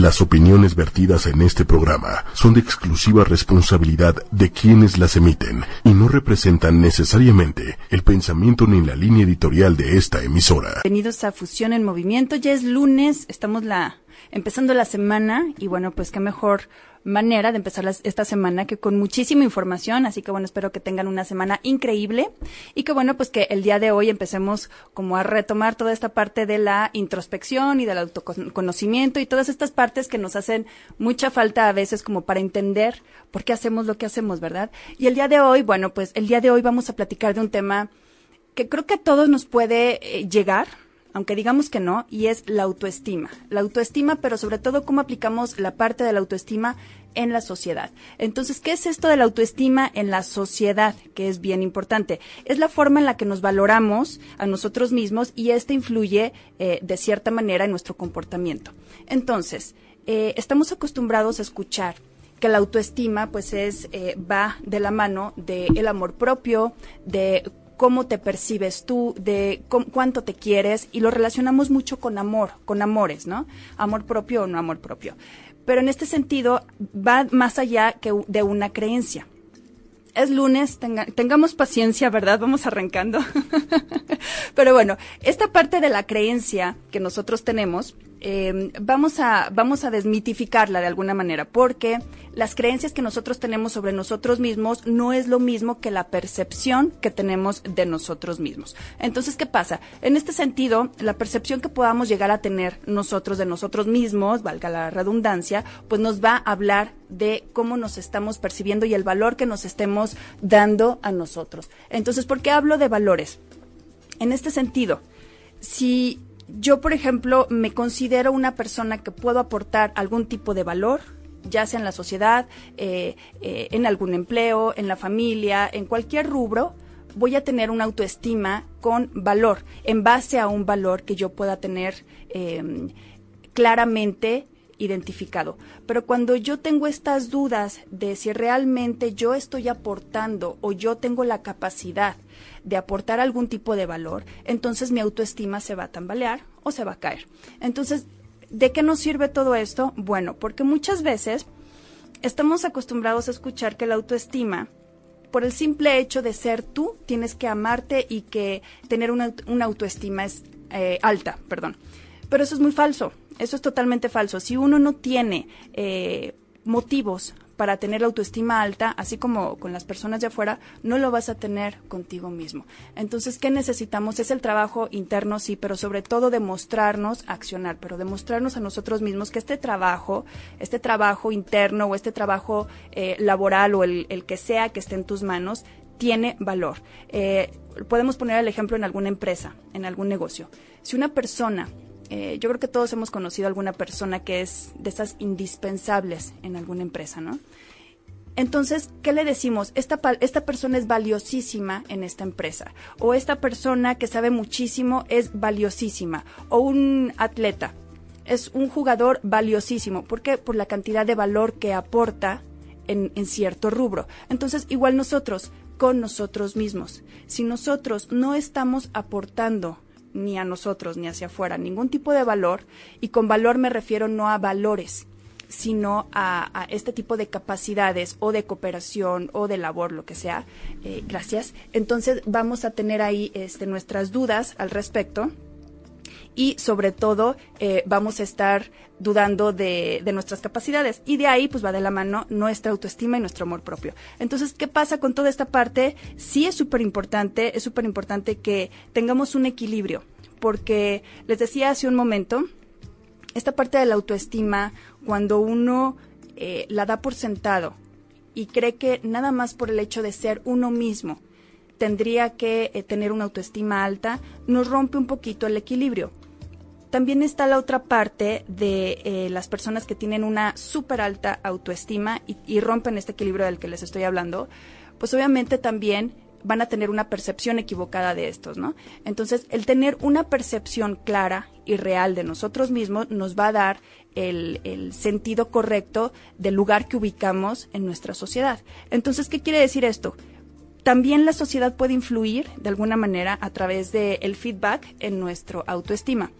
Las opiniones vertidas en este programa son de exclusiva responsabilidad de quienes las emiten y no representan necesariamente el pensamiento ni la línea editorial de esta emisora. Bienvenidos a Fusión en Movimiento. Ya es lunes, estamos la empezando la semana y bueno, pues qué mejor manera de empezar esta semana que con muchísima información, así que bueno, espero que tengan una semana increíble y que bueno, pues que el día de hoy empecemos como a retomar toda esta parte de la introspección y del autoconocimiento y todas estas partes que nos hacen mucha falta a veces como para entender por qué hacemos lo que hacemos, ¿verdad? Y el día de hoy, bueno, pues el día de hoy vamos a platicar de un tema que creo que a todos nos puede eh, llegar, aunque digamos que no, y es la autoestima. La autoestima, pero sobre todo cómo aplicamos la parte de la autoestima en la sociedad. Entonces, ¿qué es esto de la autoestima en la sociedad? Que es bien importante. Es la forma en la que nos valoramos a nosotros mismos y esta influye eh, de cierta manera en nuestro comportamiento. Entonces, eh, estamos acostumbrados a escuchar que la autoestima pues es eh, va de la mano del amor propio, de cómo te percibes tú, de cuánto te quieres y lo relacionamos mucho con amor, con amores, ¿no? Amor propio o no amor propio. Pero en este sentido va más allá que de una creencia. Es lunes, tengamos paciencia, ¿verdad? Vamos arrancando. Pero bueno, esta parte de la creencia que nosotros tenemos Em, vamos, a, vamos a desmitificarla de alguna manera, porque las creencias que nosotros tenemos sobre nosotros mismos no es lo mismo que la percepción que tenemos de nosotros mismos. Entonces, ¿qué pasa? En este sentido, la percepción que podamos llegar a tener nosotros de nosotros mismos, valga la redundancia, pues nos va a hablar de cómo nos estamos percibiendo y el valor que nos estemos dando a nosotros. Entonces, ¿por qué hablo de valores? En este sentido, si yo, por ejemplo, me considero una persona que puedo aportar algún tipo de valor, ya sea en la sociedad, eh, eh, en algún empleo, en la familia, en cualquier rubro, voy a tener una autoestima con valor, en base a un valor que yo pueda tener em, claramente identificado. Pero cuando yo tengo estas dudas de si realmente yo estoy aportando o yo tengo la capacidad de aportar algún tipo de valor, entonces mi autoestima se va a tambalear o se va a caer. Entonces, ¿de qué nos sirve todo esto? Bueno, porque muchas veces estamos acostumbrados a escuchar que la autoestima por el simple hecho de ser tú, tienes que amarte y que tener una, autoestima es eh, alta, perdón. Pero eso es muy falso. Eso es totalmente falso. Si uno no tiene eh, motivos para tener la autoestima alta, así como con las personas de afuera, no lo vas a tener contigo mismo. Entonces, ¿qué necesitamos? Es el trabajo interno, sí, pero sobre todo demostrarnos, accionar, pero demostrarnos a nosotros mismos que este trabajo, este trabajo interno o este trabajo eh, laboral o el, que sea que esté en tus manos, tiene valor. Eh, podemos poner el ejemplo en alguna empresa, en algún negocio. Si una persona eh, yo creo que todos hemos conocido a alguna persona que es de esas indispensables en alguna empresa, ¿no? Entonces, ¿qué le decimos? Esta, esta persona es valiosísima en esta empresa. O esta persona que sabe muchísimo es valiosísima. O un atleta es un jugador valiosísimo. ¿Por qué? Por la cantidad de valor que aporta en, en cierto rubro. Entonces, igual nosotros, con nosotros mismos. Si nosotros no estamos aportando ni a nosotros ni hacia afuera ningún tipo de valor, y con valor me refiero no a valores, sino a, este tipo de capacidades o de cooperación o de labor, lo que sea. Eh, gracias. Entonces vamos a tener ahí este, nuestras dudas al respecto y sobre todo eh, vamos a estar dudando de, de, nuestras capacidades y de ahí pues va de la mano nuestra autoestima y nuestro amor propio. Entonces, ¿qué pasa con toda esta parte? Sí es súper importante, es súper importante que tengamos un equilibrio porque les decía hace un momento, esta parte de la autoestima, cuando uno eh, la da por sentado y cree que nada más por el hecho de ser uno mismo tendría que eh, tener una autoestima alta, nos rompe un poquito el equilibrio también está la otra parte de eh, las personas que tienen una súper alta autoestima y, rompen este equilibrio del que les estoy hablando, pues obviamente también van a tener una percepción equivocada de estos, ¿no? Entonces, el tener una percepción clara y real de nosotros mismos nos va a dar el, el, sentido correcto del lugar que ubicamos en nuestra sociedad. Entonces, ¿qué quiere decir esto? También la sociedad puede influir de alguna manera a través del feedback en nuestro autoestima.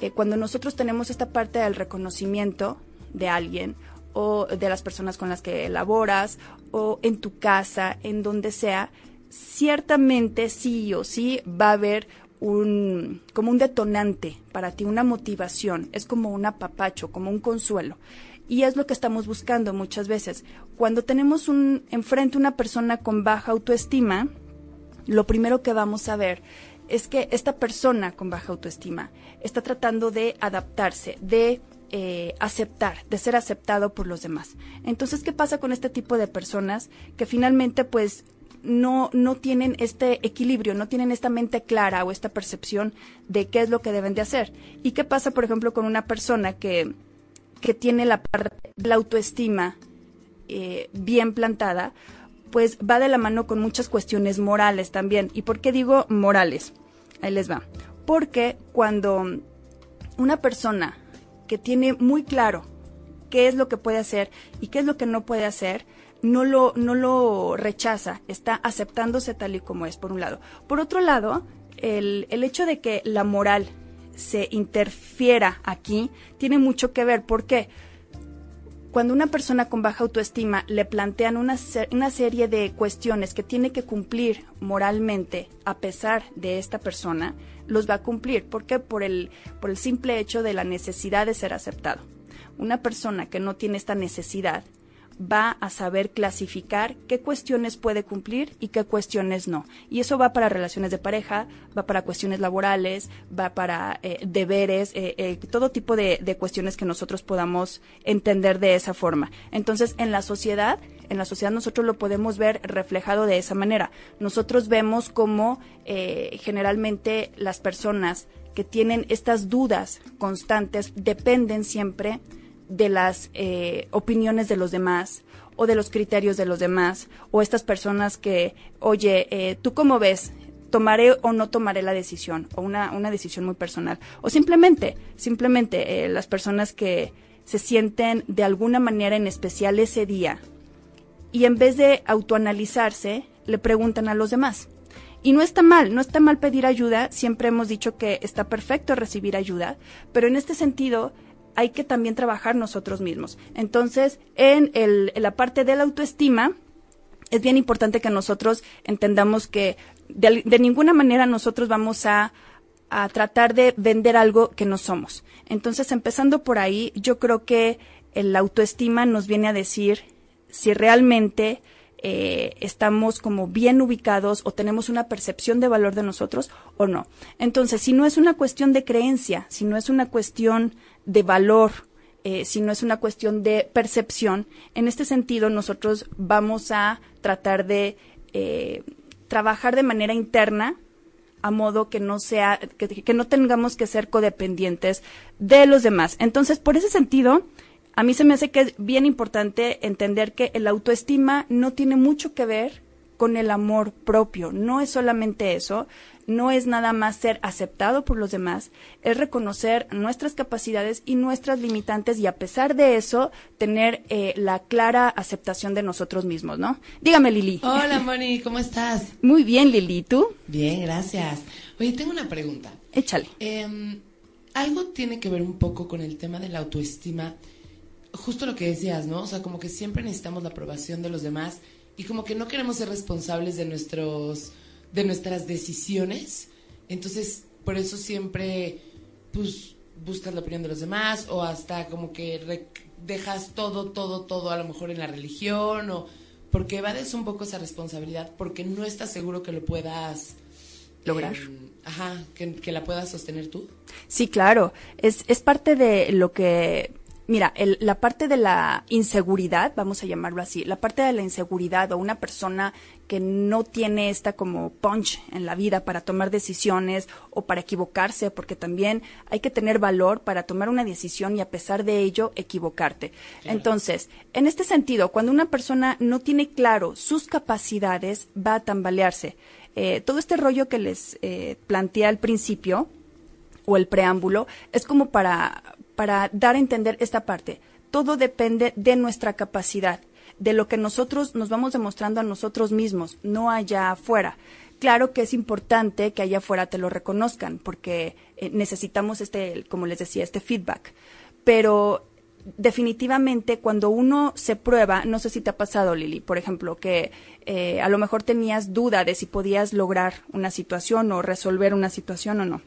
eh, cuando nosotros tenemos esta parte del reconocimiento de alguien o de las personas con las que elaboras o en tu casa, en donde sea, ciertamente sí o sí va a haber un como un detonante para ti, una motivación, es como un apapacho, como un consuelo. Y es lo que estamos buscando muchas veces. Cuando tenemos un enfrente una persona con baja autoestima, lo primero que vamos a ver es que esta persona con baja autoestima está tratando de adaptarse, de eh, aceptar, de ser aceptado por los demás. Entonces, ¿qué pasa con este tipo de personas que finalmente pues no, no tienen este equilibrio, no tienen esta mente clara o esta percepción de qué es lo que deben de hacer? ¿Y qué pasa, por ejemplo, con una persona que, que tiene la parte de la autoestima eh, bien plantada? Pues va de la mano con muchas cuestiones morales también. ¿Y por qué digo morales? Ahí les va. Porque cuando una persona que tiene muy claro qué es lo que puede hacer y qué es lo que no puede hacer, no lo, no lo rechaza, está aceptándose tal y como es, por un lado. Por otro lado, el, el hecho de que la moral se interfiera aquí tiene mucho que ver. ¿Por qué? Cuando una persona con baja autoestima le plantean una, una serie de cuestiones que tiene que cumplir moralmente a pesar de esta persona, los va a cumplir. ¿Por qué? Por el, por el simple hecho de la necesidad de ser aceptado. Una persona que no tiene esta necesidad va a saber clasificar qué cuestiones puede cumplir y qué cuestiones no. Y eso va para relaciones de pareja, va para cuestiones laborales, va para eh, deberes, eh, eh, todo tipo de, de cuestiones que nosotros podamos entender de esa forma. Entonces, en la sociedad, en la sociedad nosotros lo podemos ver reflejado de esa manera. Nosotros vemos cómo eh, generalmente las personas que tienen estas dudas constantes dependen siempre de las eh, opiniones de los demás o de los criterios de los demás o estas personas que, oye, eh, ¿tú cómo ves? tomaré o no tomaré la decisión o una, una decisión muy personal o simplemente simplemente las personas que se sienten de alguna manera en especial ese día y en vez de autoanalizarse, le preguntan a los demás. Y no está mal, no está mal pedir ayuda, siempre hemos dicho que está perfecto recibir ayuda, pero en este sentido hay que también trabajar nosotros mismos. Entonces, en, el, la parte de la autoestima, es bien importante que nosotros entendamos que de, ninguna manera nosotros vamos a, a tratar de vender algo que no somos. Entonces, empezando por ahí, yo creo que la autoestima nos viene a decir si realmente eh, estamos como bien ubicados o tenemos una percepción de valor de nosotros o no. Entonces, si no es una cuestión de creencia, si no es una cuestión de valor, eh, si no es una cuestión de percepción, en este sentido nosotros vamos a tratar de eh, trabajar de manera interna a modo que no sea, que, que no tengamos que ser codependientes de los demás. Entonces, por ese sentido, a mí se me hace que es bien importante entender que el autoestima no tiene mucho que ver con el amor propio. No es solamente eso, no es nada más ser aceptado por los demás, es reconocer nuestras capacidades y nuestras limitantes y a pesar de eso tener eh, la clara aceptación de nosotros mismos, ¿no? Dígame, Lili. Hola, Moni, ¿cómo estás? Muy bien, Lili, ¿tú? Bien, gracias. Oye, tengo una pregunta. Échale. Eh, algo tiene que ver un poco con el tema de la autoestima justo lo que decías, ¿no? O sea, como que siempre necesitamos la aprobación de los demás y como que no queremos ser responsables de nuestros de nuestras decisiones. Entonces, por eso siempre pues buscas la opinión de los demás o hasta como que dejas todo todo todo a lo mejor en la religión o porque evades un poco esa responsabilidad porque no estás seguro que lo puedas lograr. Em, ajá, que, que, la puedas sostener tú. Sí, claro. Es, es parte de lo que Mira, el, la parte de la inseguridad, vamos a llamarlo así, la parte de la inseguridad o una persona que no tiene esta como punch en la vida para tomar decisiones o para equivocarse, porque también hay que tener valor para tomar una decisión y a pesar de ello equivocarte. Entonces, en este sentido, cuando una persona no tiene claro sus capacidades, va a tambalearse. Eh, todo este rollo que les eh, planteé al principio, o el preámbulo, es como para, para dar a entender esta parte. Todo depende de nuestra capacidad. de lo que nosotros nos vamos demostrando a nosotros mismos, no allá afuera. Claro que es importante que allá afuera te lo reconozcan, porque eh, necesitamos este, como les decía, este feedback. Pero definitivamente cuando uno se prueba, no sé si te ha pasado, Lili, por ejemplo, que eh, a lo mejor tenías duda de si podías lograr una situación o resolver una situación o no.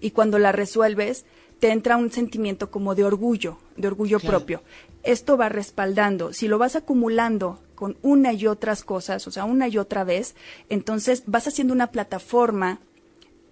Y cuando la resuelves, te entra un sentimiento como de orgullo, de orgullo propio. Esto va respaldando. Si lo vas acumulando con una y otras cosas, o sea, una y otra vez, entonces vas haciendo una plataforma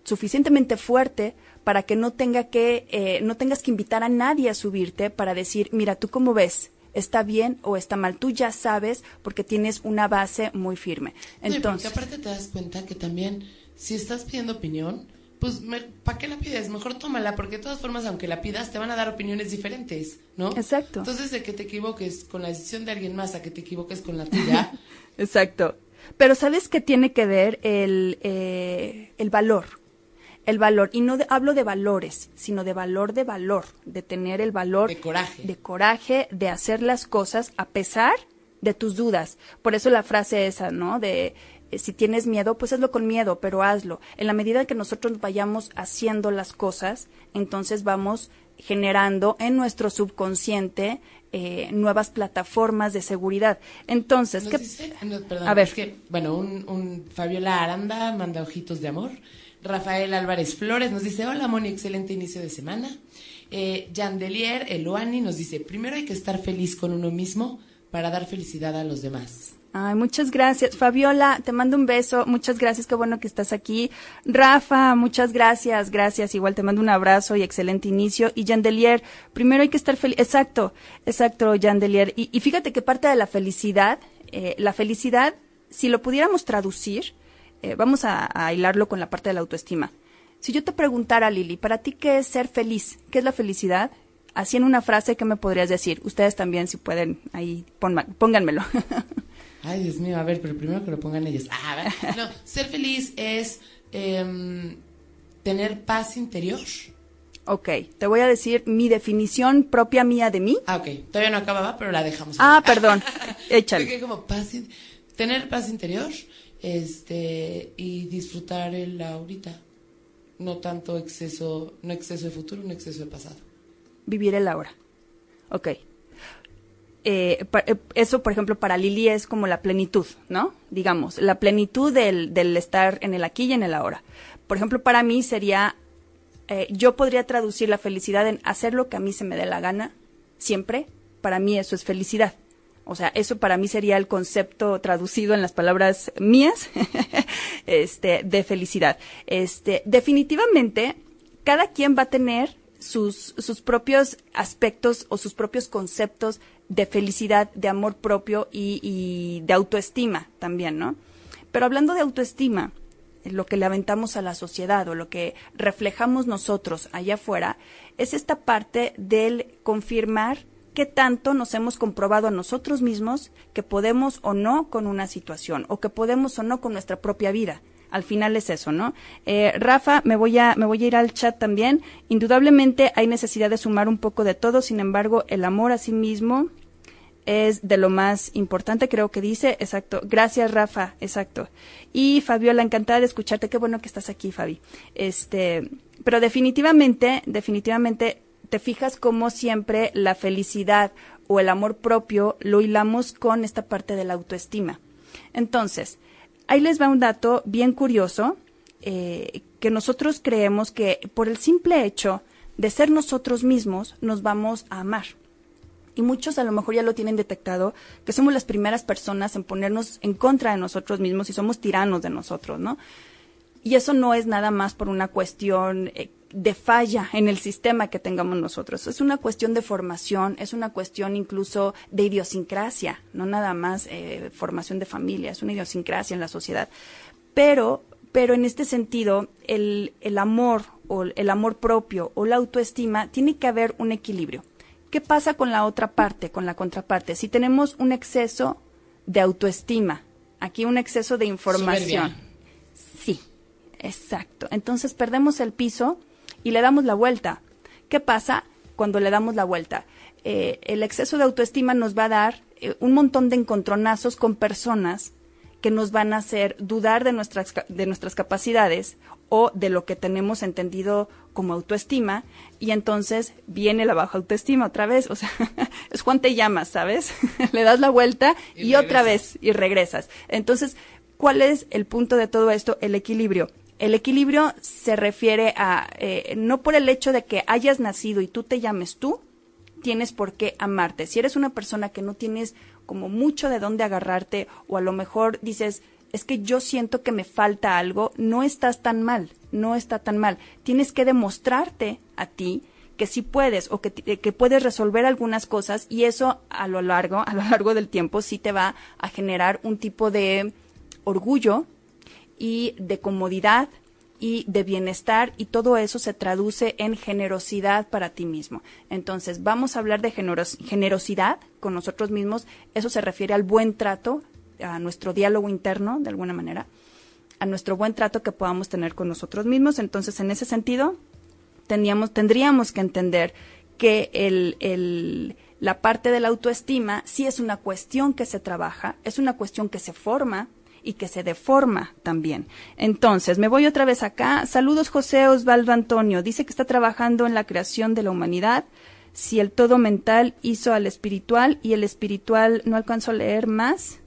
suficientemente fuerte para que no tenga que eh, no tengas que invitar a nadie a subirte para decir mira tú cómo ves está bien o está mal tú ya sabes porque tienes una base muy firme entonces aparte te das cuenta que también si estás pidiendo opinión pues ¿para qué la pides? Mejor tómala, porque de todas formas, aunque la pidas, te van a dar opiniones diferentes, ¿no? Exacto. Entonces, de que te equivoques con la decisión de alguien más a que te equivoques con la tuya. Exacto. Pero ¿sabes qué tiene que ver el, eh, el valor? el valor, y no hablo de valores, sino de valor de valor, de tener el valor de coraje. de coraje, de hacer las cosas a pesar de tus dudas. Por eso la frase esa, ¿no? De si tienes miedo, pues hazlo con miedo, pero hazlo. En la medida que nosotros vayamos haciendo las cosas, entonces vamos generando en nuestro subconsciente eh, nuevas plataformas de seguridad. Entonces, ¿qué? a ver. que, bueno, un, un Fabiola Aranda manda ojitos de amor. Rafael Álvarez Flores nos dice, hola Moni, excelente inicio de semana. Eh, Yandelier Eloani nos dice, primero hay que estar feliz con uno mismo para dar felicidad a los demás. Ay, muchas gracias. Fabiola, te mando un beso. Muchas gracias, qué bueno que estás aquí. Rafa, muchas gracias, gracias. Igual te mando un abrazo y excelente inicio. Y Yandelier, primero hay que estar feliz. Exacto, exacto, Yandelier. Y, y, fíjate que parte de la felicidad, eh, la felicidad, si lo pudiéramos traducir, eh, vamos a, hilarlo con la parte de la autoestima. Si yo te preguntara, Lili, ¿para ti qué es ser feliz? ¿Qué es la felicidad? Así en una frase, ¿qué me podrías decir? Ustedes también, si pueden, ahí pónganmelo. Ay, Dios mío, a ver, pero primero que lo pongan ellos. Ah, no, ser feliz es em, tener paz interior. Ok, te voy a decir mi definición propia mía de mí. Ah, ok, todavía no acababa, pero la dejamos. Ah, perdón, échale. como paz, tener paz interior este y disfrutar el ahorita no tanto exceso no exceso de futuro no exceso de pasado vivir el ahora ok eh, eh, eso por ejemplo para Lili es como la plenitud no digamos la plenitud del, del estar en el aquí y en el ahora. Por ejemplo para mí sería eh, yo podría traducir la felicidad en hacer lo que a mí se me dé la gana siempre. Para mí eso es felicidad. O sea, eso para mí sería el concepto traducido en las palabras mías, este, de felicidad. Este, definitivamente, cada quien va a tener sus, sus propios aspectos o sus propios conceptos de felicidad, de amor propio y, de autoestima también, ¿no? Pero hablando de autoestima, lo que le aventamos a la sociedad o lo que reflejamos nosotros allá afuera, es esta parte del confirmar qué tanto nos hemos comprobado a nosotros mismos que podemos o no con una situación o que podemos o no con nuestra propia vida. Al final es eso, ¿no? Eh, Rafa, me voy, a, me voy a ir al chat también. Indudablemente hay necesidad de sumar un poco de todo, sin embargo, el amor a sí mismo es de lo más importante, creo que dice, exacto. Gracias, Rafa, exacto. Y Fabiola, encantada de escucharte, qué bueno que estás aquí, Fabi. Este, pero definitivamente, definitivamente te fijas cómo siempre la felicidad o el amor propio lo hilamos con esta parte de la autoestima. Entonces, ahí les va un dato bien curioso, eh, que nosotros creemos que por el simple hecho de ser nosotros mismos nos vamos a amar. Y muchos a lo mejor ya lo tienen detectado, que somos las primeras personas en ponernos en contra de nosotros mismos y somos tiranos de nosotros, ¿no? Y eso no es nada más por una cuestión eh, de falla en el sistema que tengamos nosotros. Es una cuestión de formación, es una cuestión incluso de idiosincrasia, no nada más eh, formación de familia, es una idiosincrasia en la sociedad. Pero, pero en este sentido, el, el amor o el amor propio o la autoestima tiene que haber un equilibrio. ¿Qué pasa con la otra parte, con la contraparte? Si tenemos un exceso de autoestima, aquí un exceso de información. Sí, exacto. Entonces perdemos el piso y le damos la vuelta. ¿Qué pasa cuando le damos la vuelta? eh, el exceso de autoestima nos va a dar eh, un montón de encontronazos con personas que nos van a hacer dudar de nuestras, de nuestras capacidades o de lo que tenemos entendido como autoestima y entonces viene la baja autoestima otra vez, o sea, es Juan te llamas, ¿sabes? Le das la vuelta y, otra vez y regresas. Entonces, ¿cuál es el punto de todo esto? El equilibrio. El equilibrio se refiere a, eh, no por el hecho de que hayas nacido y tú te llames tú, tienes por qué amarte. Si eres una persona que no tienes como mucho de dónde agarrarte o a lo mejor dices, es que yo siento que me falta algo, no estás tan mal, no está tan mal. Tienes que demostrarte a ti que sí puedes o que, que, puedes resolver algunas cosas y eso a lo largo, a lo largo del tiempo sí te va a generar un tipo de orgullo y de comodidad y de bienestar y todo eso se traduce en generosidad para ti mismo. Entonces, vamos a hablar de generosidad con nosotros mismos. Eso se refiere al buen trato, a nuestro diálogo interno, de alguna manera, a nuestro buen trato que podamos tener con nosotros mismos. Entonces, en ese sentido, tendríamos, que entender que el, el, la parte de la autoestima sí es una cuestión que se trabaja, es una cuestión que se forma, y que se deforma también. Entonces, me voy otra vez acá. Saludos José Osvaldo Antonio. Dice que está trabajando en la creación de la humanidad. Si el todo mental hizo al espiritual y el espiritual no alcanzo a leer más.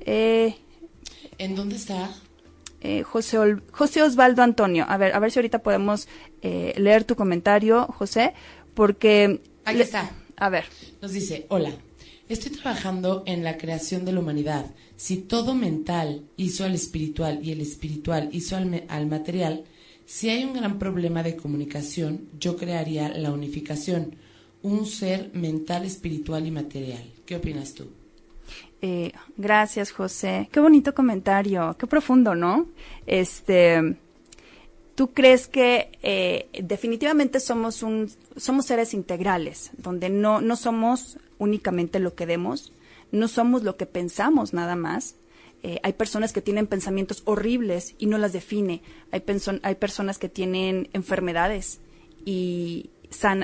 Eh, ¿En dónde está? Eh, José, José, Osvaldo Antonio. A ver, a ver si ahorita podemos eh, leer tu comentario, José, porque... Ahí está. A ver. Nos dice, hola, estoy trabajando en la creación de la humanidad. Si todo mental hizo al espiritual y el espiritual hizo al, al material, si hay un gran problema de comunicación, yo crearía la unificación, un ser mental, espiritual y material. ¿Qué opinas tú? Eh, gracias, José. Qué bonito comentario, qué profundo, ¿no? Este, ¿tú crees que eh, definitivamente somos un, somos seres integrales, donde no, no somos únicamente lo que demos, no somos lo que pensamos nada más. Eh, hay personas que tienen pensamientos horribles y no las define. Hay, hay personas que tienen enfermedades y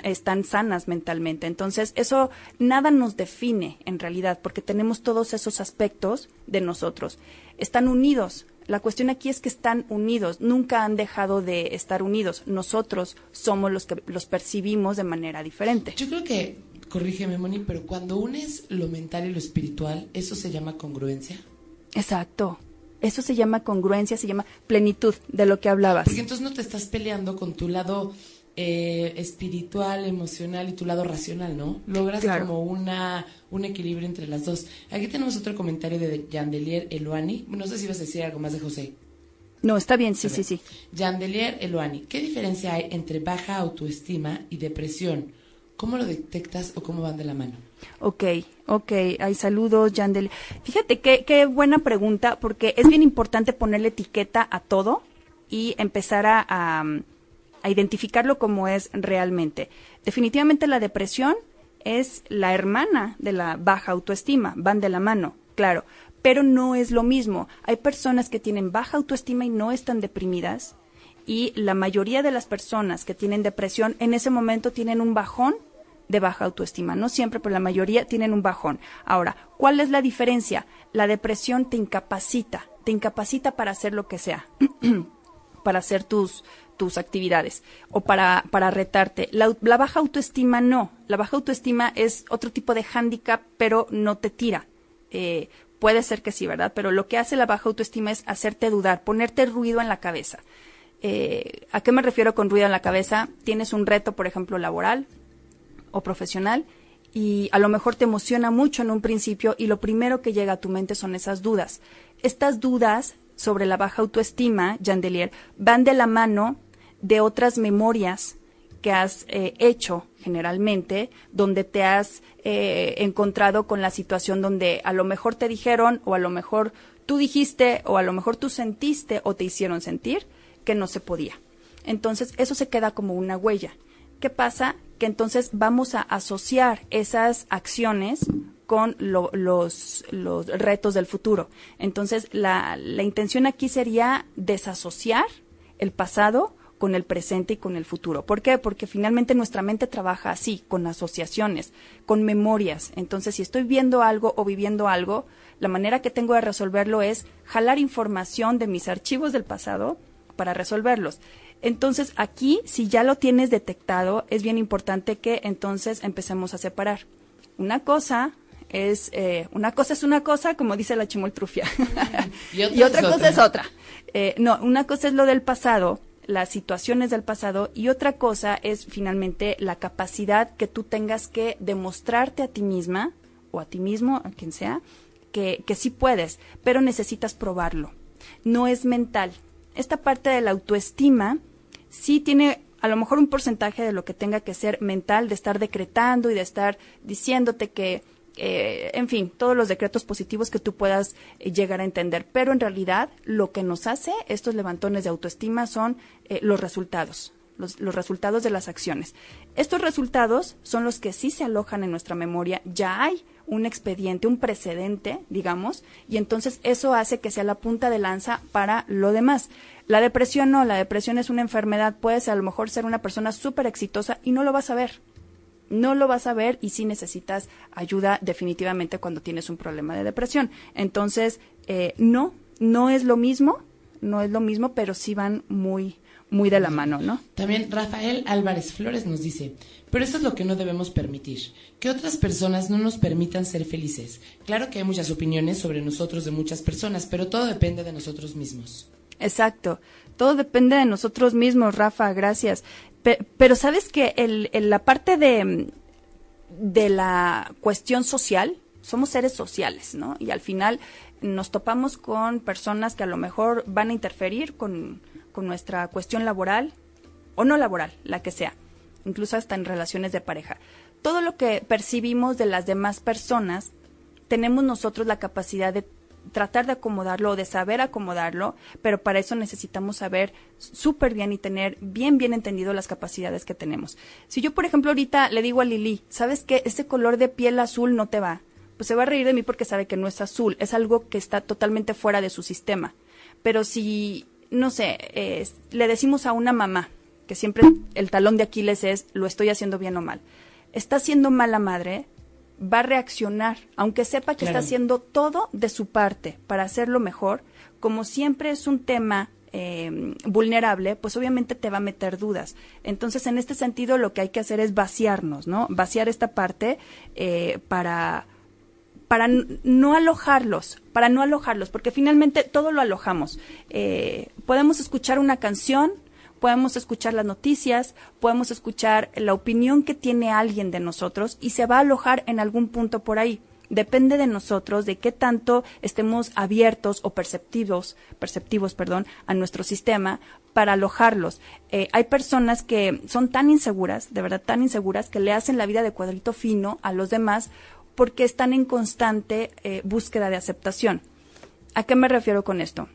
están sanas mentalmente. Entonces, eso nada nos define en realidad, porque tenemos todos esos aspectos de nosotros. Están unidos. La cuestión aquí es que están unidos, nunca han dejado de estar unidos. Nosotros somos los que los percibimos de manera diferente. Yo creo que corrígeme, Moni, pero cuando unes lo mental y lo espiritual, ¿eso se llama congruencia? Exacto. Eso se llama congruencia, se llama plenitud de lo que hablabas. Porque entonces no te estás peleando con tu lado eh, espiritual, emocional y tu lado racional, ¿no? Logras como una, un equilibrio entre las dos. Aquí tenemos otro comentario de Yandelier Eluani. No sé si vas a decir algo más de José. No, está bien, sí, sí, sí. Yandelier Eluani, ¿qué diferencia hay entre baja autoestima y depresión? ¿Cómo lo detectas o cómo van de la mano? Ok, ok, hay saludos, Yandel. Fíjate qué, qué buena pregunta, porque es bien importante ponerle etiqueta a todo y empezar a, a, identificarlo como es realmente. Definitivamente la depresión es la hermana de la baja autoestima, van de la mano, claro, pero no es lo mismo. Hay personas que tienen baja autoestima y no están deprimidas, y la mayoría de las personas que tienen depresión en ese momento tienen un bajón de baja autoestima. No siempre, pero la mayoría tienen un bajón. Ahora, ¿cuál es la diferencia? La depresión te incapacita, te incapacita para hacer lo que sea, para hacer tus, tus actividades o para, para retarte. La, baja autoestima no. La baja autoestima es otro tipo de hándicap, pero no te tira. Eh, puede ser que sí, ¿verdad? Pero lo que hace la baja autoestima es hacerte dudar, ponerte ruido en la cabeza. Eh, ¿A qué me refiero con ruido en la cabeza? Tienes un reto, por ejemplo, laboral, o profesional y a lo mejor te emociona mucho en un principio y lo primero que llega a tu mente son esas dudas. Estas dudas sobre la baja autoestima, Jandelier, van de la mano de otras memorias que has eh, hecho generalmente, donde te has eh, encontrado con la situación donde a lo mejor te dijeron o a lo mejor tú dijiste o a lo mejor tú sentiste o te hicieron sentir que no se podía. Entonces, eso se queda como una huella. ¿Qué pasa? que entonces vamos a asociar esas acciones con los, los retos del futuro. Entonces, la, la intención aquí sería desasociar el pasado con el presente y con el futuro. ¿Por qué? Porque finalmente nuestra mente trabaja así, con asociaciones, con memorias. Entonces, si estoy viendo algo o viviendo algo, la manera que tengo de resolverlo es jalar información de mis archivos del pasado para resolverlos. Entonces, aquí, si ya lo tienes detectado, es bien importante que entonces empecemos a separar. Una cosa es, eh, una cosa es una cosa, como dice la chimoltrufia, y otra, cosa es otra. Eh, no, una cosa es lo del pasado, las situaciones del pasado, y otra cosa es finalmente la capacidad que tú tengas que demostrarte a ti misma, o a ti mismo, a quien sea, que, que sí puedes, pero necesitas probarlo. No es mental. Esta parte de la autoestima sí tiene a lo mejor un porcentaje de lo que tenga que ser mental, de estar decretando y de estar diciéndote que, eh, en fin, todos los decretos positivos que tú puedas eh, llegar a entender. Pero en realidad lo que nos hace estos levantones de autoestima son eh, los resultados. Los, los, resultados de las acciones. Estos resultados son los que sí se alojan en nuestra memoria. Ya hay un expediente, un precedente, digamos, y entonces eso hace que sea la punta de lanza para lo demás. La depresión no, la depresión es una enfermedad, puedes a lo mejor ser una persona súper exitosa y no lo vas a ver. No lo vas a ver y sí necesitas ayuda definitivamente cuando tienes un problema de depresión. Entonces, eh, no, no es lo mismo, no es lo mismo, pero sí van muy, muy de la mano, ¿no? También Rafael Álvarez Flores nos dice, pero esto es lo que no debemos permitir, que otras personas no nos permitan ser felices. Claro que hay muchas opiniones sobre nosotros de muchas personas, pero todo depende de nosotros mismos. Exacto, todo depende de nosotros mismos, Rafa, gracias. Pero sabes que el, la parte de, de la cuestión social, somos seres sociales, ¿no? Y al final nos topamos con personas que a lo mejor van a interferir con con nuestra cuestión laboral o no laboral, la que sea, incluso hasta en relaciones de pareja. Todo lo que percibimos de las demás personas, tenemos nosotros la capacidad de tratar de acomodarlo o de saber acomodarlo, pero para eso necesitamos saber súper bien y tener bien, bien entendido las capacidades que tenemos. Si yo, por ejemplo, ahorita le digo a Lili, ¿sabes qué? Ese color de piel azul no te va. Pues se va a reír de mí porque sabe que no es azul, es algo que está totalmente fuera de su sistema. Pero si no sé, le decimos a una mamá, que siempre el talón de Aquiles es, lo estoy haciendo bien o mal. Está siendo mala madre, va a reaccionar, aunque sepa que está haciendo todo de su parte para hacerlo mejor, como siempre es un tema eh, vulnerable, pues obviamente te va a meter dudas. Entonces, en este sentido, lo que hay que hacer es vaciarnos, ¿no? Vaciar esta parte eh, para para no alojarlos, para no alojarlos, porque finalmente todo lo alojamos. Eh, podemos escuchar una canción, podemos escuchar las noticias, podemos escuchar la opinión que tiene alguien de nosotros y se va a alojar en algún punto por ahí. Depende de nosotros de qué tanto estemos abiertos o perceptivos, perceptivos, perdón, a nuestro sistema para alojarlos. Eh, hay personas que son tan inseguras, de verdad tan inseguras, que le hacen la vida de cuadrito fino a los demás porque están en constante eh, búsqueda de aceptación. ¿A qué me refiero con esto?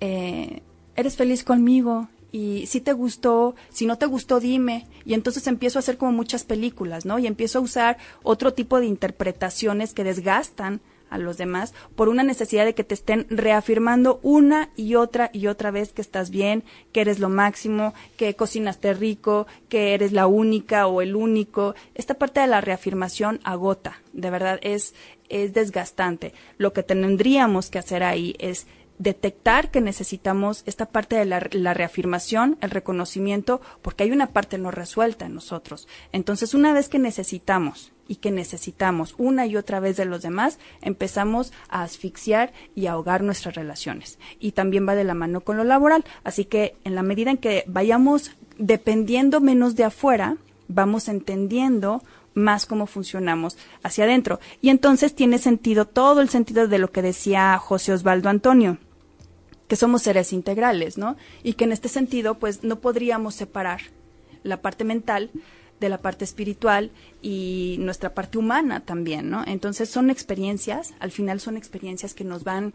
Eh, eres feliz conmigo y si te gustó, si no te gustó, dime. Y entonces empiezo a hacer como muchas películas, ¿no? Y empiezo a usar otro tipo de interpretaciones que desgastan a los demás por una necesidad de que te estén reafirmando una y otra y otra vez que estás bien, que eres lo máximo, que cocinaste rico, que eres la única o el único. Esta parte de la reafirmación agota, de verdad es es desgastante. Lo que tendríamos que hacer ahí es detectar que necesitamos esta parte de la, la, reafirmación, el reconocimiento, porque hay una parte no resuelta en nosotros. Entonces, una vez que necesitamos y que necesitamos una y otra vez de los demás, empezamos a asfixiar y ahogar nuestras relaciones. Y también va de la mano con lo laboral. Así que en la medida en que vayamos dependiendo menos de afuera, vamos entendiendo más cómo funcionamos hacia adentro. Y entonces tiene sentido todo el sentido de lo que decía José Osvaldo Antonio que somos seres integrales, ¿no? Y que en este sentido, pues no podríamos separar la parte mental de la parte espiritual y nuestra parte humana también, ¿no? Entonces son experiencias, al final son experiencias que nos van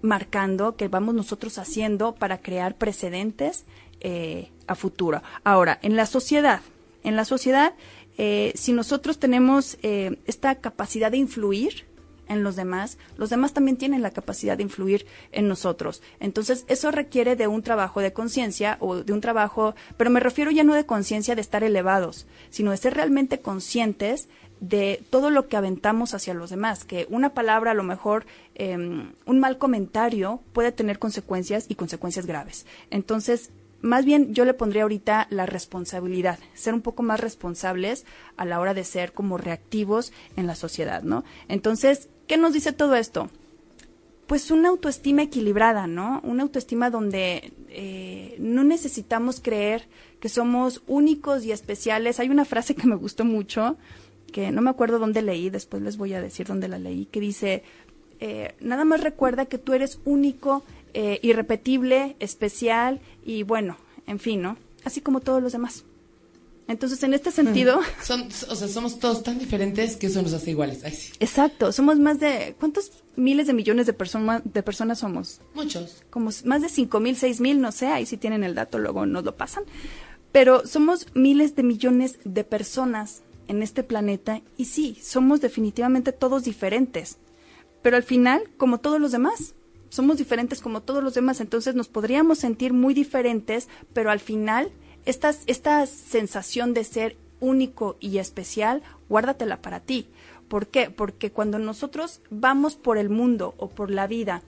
marcando, que vamos nosotros haciendo para crear precedentes eh, a futuro. Ahora, en la sociedad, en la sociedad, eh, si nosotros tenemos eh, esta capacidad de influir en los demás, los demás también tienen la capacidad de influir en nosotros. Entonces, eso requiere de un trabajo de conciencia o de un trabajo, pero me refiero ya no de conciencia de estar elevados, sino de ser realmente conscientes de todo lo que aventamos hacia los demás, que una palabra, a lo mejor em, un mal comentario puede tener consecuencias y consecuencias graves. Entonces, más bien yo le pondría ahorita la responsabilidad, ser un poco más responsables a la hora de ser como reactivos en la sociedad, ¿no? Entonces, ¿qué nos dice todo esto? Pues una autoestima equilibrada, ¿no? Una autoestima donde eh, no necesitamos creer que somos únicos y especiales. Hay una frase que me gustó mucho que no me acuerdo dónde leí, después les voy a decir dónde la leí, que dice, eh, nada más recuerda que tú eres único, eh, irrepetible, especial y bueno, en fin, ¿no? Así como todos los demás. Entonces, en este sentido... Son, o sea, somos todos tan diferentes que eso nos hace iguales. Exacto, somos más de... ¿Cuántos miles de millones de, personas de personas somos? Muchos. Como más de cinco mil, seis mil, no sé, ahí si tienen el dato, luego nos lo pasan. Pero somos miles de millones de personas en este planeta y sí, somos definitivamente todos diferentes, pero al final, como todos los demás, somos diferentes como todos los demás, entonces nos podríamos sentir muy diferentes, pero al final esta, esta sensación de ser único y especial, guárdatela para ti. ¿Por qué? Porque cuando nosotros vamos por el mundo o por la vida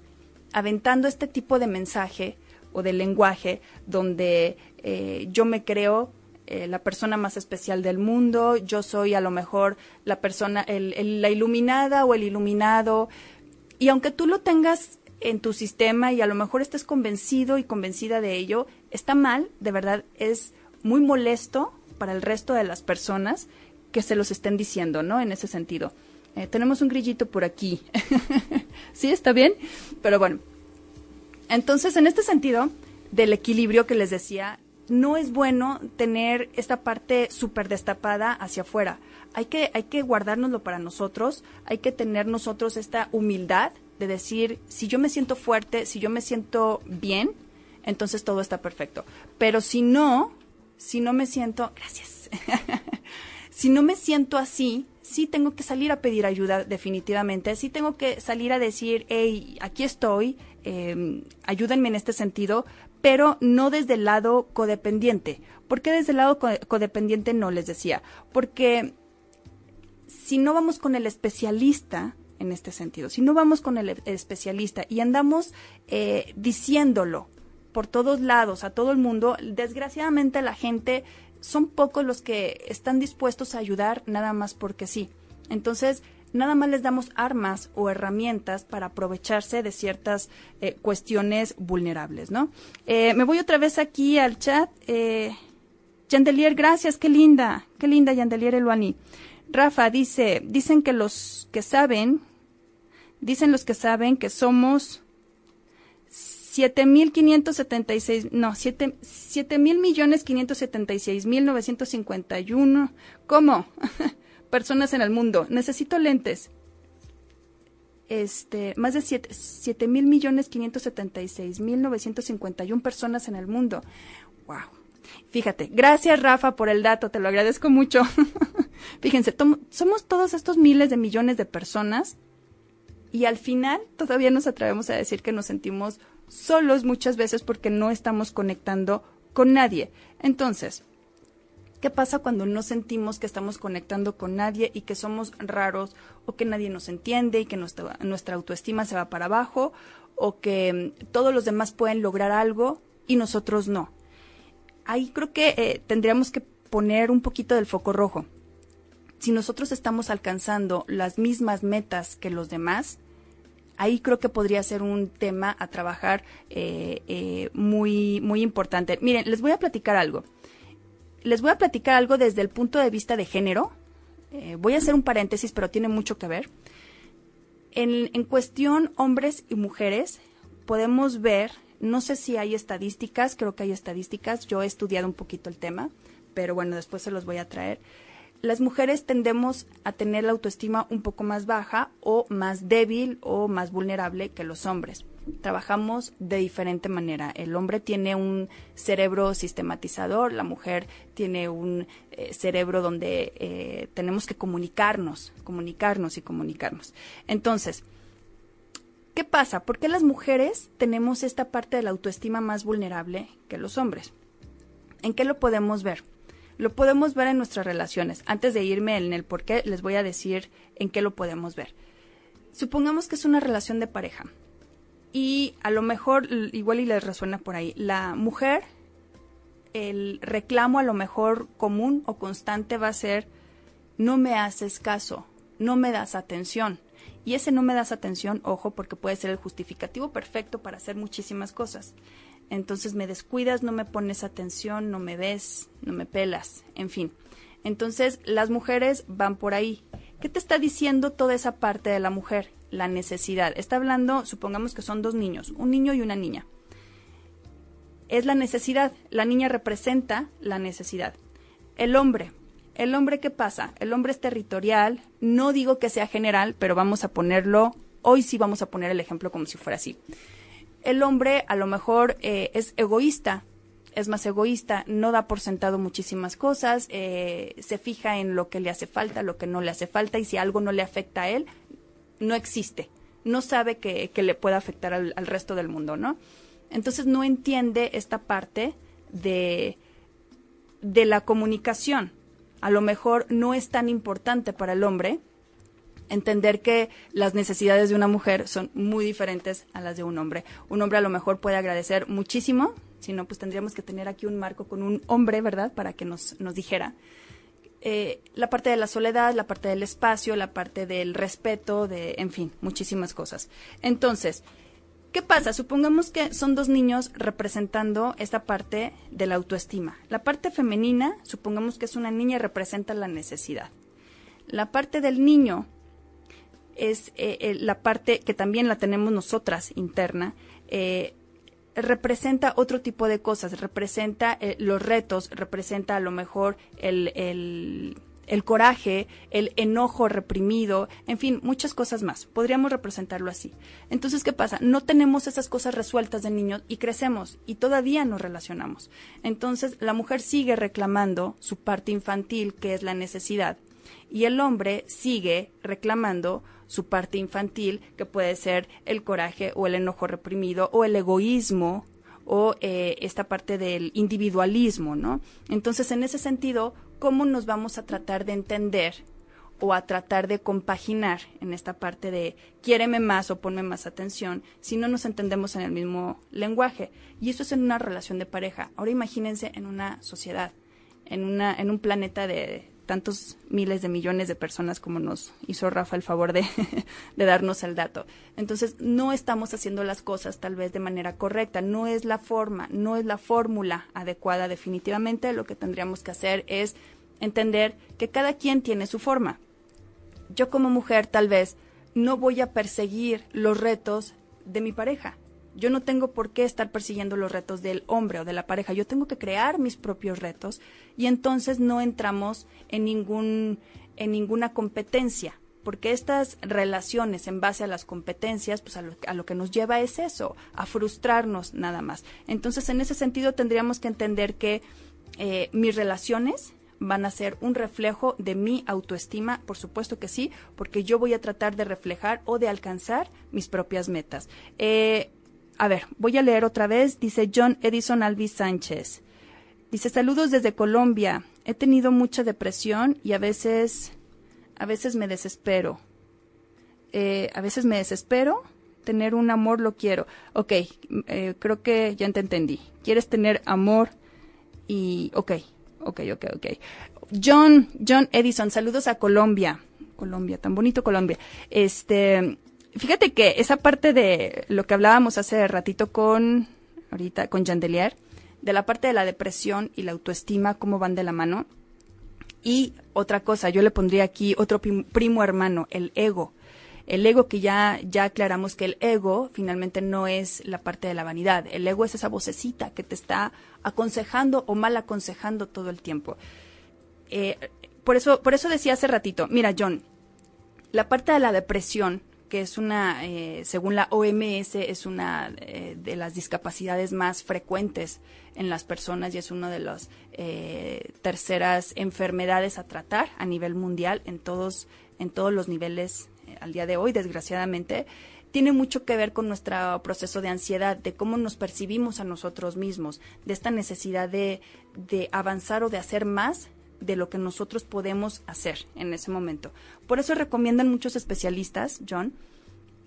aventando este tipo de mensaje o de lenguaje donde eh, yo me creo eh, la persona más especial del mundo, yo soy a lo mejor la persona, la iluminada o el iluminado. Y aunque tú lo tengas en tu sistema y a lo mejor estés convencido y convencida de ello, está mal, de verdad, es muy molesto para el resto de las personas que se los estén diciendo, ¿no? En ese sentido. Eh, tenemos un grillito por aquí. ¿Sí? ¿Está bien? Pero bueno. Entonces, en este sentido del equilibrio que les decía, no es bueno tener esta parte súper destapada hacia afuera. Hay que, hay que guardárnoslo para nosotros, hay que tener nosotros esta humildad de decir, si yo me siento fuerte, si yo me siento bien, entonces todo está perfecto. Pero si no, si no me siento, gracias, si no me siento así, sí tengo que salir a pedir ayuda definitivamente, sí tengo que salir a decir, hey, aquí estoy, eh, ayúdenme en este sentido, pero no desde el lado codependiente. ¿Por qué desde el lado codependiente no les decía? Porque si no vamos con el especialista en este sentido, si no vamos con el especialista y andamos eh, diciéndolo por todos lados, a todo el mundo, desgraciadamente la gente son pocos los que están dispuestos a ayudar nada más porque sí. Entonces, nada más les damos armas o herramientas para aprovecharse de ciertas eh, cuestiones vulnerables, ¿no? Eh, me voy otra vez aquí al chat. Eh, Yandelier, gracias, qué linda, qué linda Yandelier Eluani. Rafa dice, dicen que los que saben, dicen los que saben que somos 7.576, no, 7, mil millones 576 mil 951. ¿Cómo? personas en el mundo. Necesito lentes. Este, más de 7, mil millones 576 mil 951 personas en el mundo. Wow. Fíjate, gracias Rafa por el dato, te lo agradezco mucho. Fíjense, somos todos estos miles de millones de personas y al final todavía nos atrevemos a decir que nos sentimos solos muchas veces porque no estamos conectando con nadie. Entonces, ¿Qué pasa cuando no sentimos que estamos conectando con nadie y que somos raros o que nadie nos entiende y que nuestra, autoestima se va para abajo o que mm, todos los demás pueden lograr algo y nosotros no? Ahí creo que eh, tendríamos que poner un poquito del foco rojo. Si nosotros estamos alcanzando las mismas metas que los demás, ahí creo que podría ser un tema a trabajar eh, eh, muy, muy importante. Miren, les voy a platicar algo les voy a platicar algo desde el punto de vista de género. Eh, voy a hacer un paréntesis, pero tiene mucho que ver. En, en cuestión hombres y mujeres, podemos ver, no sé si hay estadísticas, creo que hay estadísticas, yo he estudiado un poquito el tema, pero bueno, después se los voy a traer. Las mujeres tendemos a tener la autoestima un poco más baja o más débil o más vulnerable que los hombres. Trabajamos de diferente manera. El hombre tiene un cerebro sistematizador, la mujer tiene un eh, cerebro donde eh, tenemos que comunicarnos, comunicarnos y comunicarnos. Entonces, ¿qué pasa? ¿Por qué las mujeres tenemos esta parte de la autoestima más vulnerable que los hombres? ¿En qué lo podemos ver? Lo podemos ver en nuestras relaciones. Antes de irme en el por qué, les voy a decir en qué lo podemos ver. Supongamos que es una relación de pareja y a lo mejor igual y les resuena por ahí. La mujer, el reclamo a lo mejor común o constante va a ser no me haces caso, no me das atención. Y ese no me das atención, ojo, porque puede ser el justificativo perfecto para hacer muchísimas cosas entonces me descuidas, no me pones atención, no me ves, no me pelas, en fin. Entonces las mujeres van por ahí. ¿Qué te está diciendo toda esa parte de la mujer? La necesidad. Está hablando, supongamos que son dos niños, un niño y una niña. Es la necesidad. La niña representa la necesidad. El hombre. El hombre, ¿qué pasa? El hombre es territorial. No digo que sea general, pero vamos a ponerlo, hoy sí vamos a poner el ejemplo como si fuera así el hombre a lo mejor eh, es egoísta, es más egoísta, no da por sentado muchísimas cosas, eh, se fija en lo que le hace falta, lo que no le hace falta, y si algo no le afecta a él, no existe, no sabe que, le pueda afectar al, al, resto del mundo, ¿no? Entonces no entiende esta parte de, de la comunicación. A lo mejor no es tan importante para el hombre, entender que las necesidades de una mujer son muy diferentes a las de un hombre. Un hombre a lo mejor puede agradecer muchísimo, si no, pues tendríamos que tener aquí un marco con un hombre, ¿verdad?, para que nos, nos dijera. Eh, la parte de la soledad, la parte del espacio, la parte del respeto, de, en fin, muchísimas cosas. Entonces, ¿qué pasa? Supongamos que son dos niños representando esta parte de la autoestima. La parte femenina, supongamos que es una niña representa la necesidad. La parte del niño es eh, eh, la parte que también la tenemos nosotras interna, eh, representa otro tipo de cosas, representa los retos, representa a lo mejor el, el, el, coraje, el enojo reprimido, en fin, muchas cosas más. Podríamos representarlo así. Entonces, ¿qué pasa? No tenemos esas cosas resueltas de niños y crecemos y todavía nos relacionamos. Entonces, la mujer sigue reclamando su parte infantil, que es la necesidad, y el hombre sigue reclamando su parte infantil, que puede ser el coraje o el enojo reprimido o el egoísmo o eh, esta parte del individualismo, ¿no? Entonces, en ese sentido, ¿cómo nos vamos a tratar de entender o a tratar de compaginar en esta parte de quiéreme más o ponme más atención si no nos entendemos en el mismo lenguaje? Y eso es en una relación de pareja. Ahora imagínense en una sociedad, en, una, en un planeta de tantos miles de millones de personas como nos hizo Rafa el favor de, de, darnos el dato. Entonces, no estamos haciendo las cosas tal vez de manera correcta, no es la forma, no es la fórmula adecuada definitivamente. Lo que tendríamos que hacer es entender que cada quien tiene su forma. Yo como mujer tal vez no voy a perseguir los retos de mi pareja. Yo no tengo por qué estar persiguiendo los retos del hombre o de la pareja. Yo tengo que crear mis propios retos y entonces no entramos en ningún en ninguna competencia, porque estas relaciones en base a las competencias, pues a lo, que nos lleva es eso, a frustrarnos nada más. Entonces, en ese sentido, tendríamos que entender que eh, mis relaciones van a ser un reflejo de mi autoestima, por supuesto que sí, porque yo voy a tratar de reflejar o de alcanzar mis propias metas. Eh, a ver, voy a leer otra vez. Dice John Edison Alvis Sánchez. Dice, saludos desde Colombia. He tenido mucha depresión y a veces, a veces me desespero. Eh, a veces me desespero. Tener un amor lo quiero. Ok, eh, creo que ya te entendí. Quieres tener amor y... Ok, ok, ok, ok. John, John Edison, saludos a Colombia. Colombia, tan bonito Colombia. Este, fíjate que esa parte de lo que hablábamos hace ratito con, ahorita, con Jandelier, de la parte de la depresión y la autoestima, cómo van de la mano. Y otra cosa, yo le pondría aquí otro primo hermano, el ego. El ego que ya, ya aclaramos que el ego finalmente no es la parte de la vanidad. El ego es esa vocecita que te está aconsejando o mal aconsejando todo el tiempo. Eh, por eso, por eso decía hace ratito, mira, John, la parte de la depresión, que es una, eh, según la OMS, es una eh, de las discapacidades más frecuentes en las personas y es una de las eh, terceras enfermedades a tratar a nivel mundial en todos, en todos los niveles al día de hoy, desgraciadamente. Tiene mucho que ver con nuestro proceso de ansiedad, de cómo nos percibimos a nosotros mismos, de esta necesidad de, de avanzar o de hacer más de lo que nosotros podemos hacer en ese momento. Por eso recomiendan muchos especialistas, John,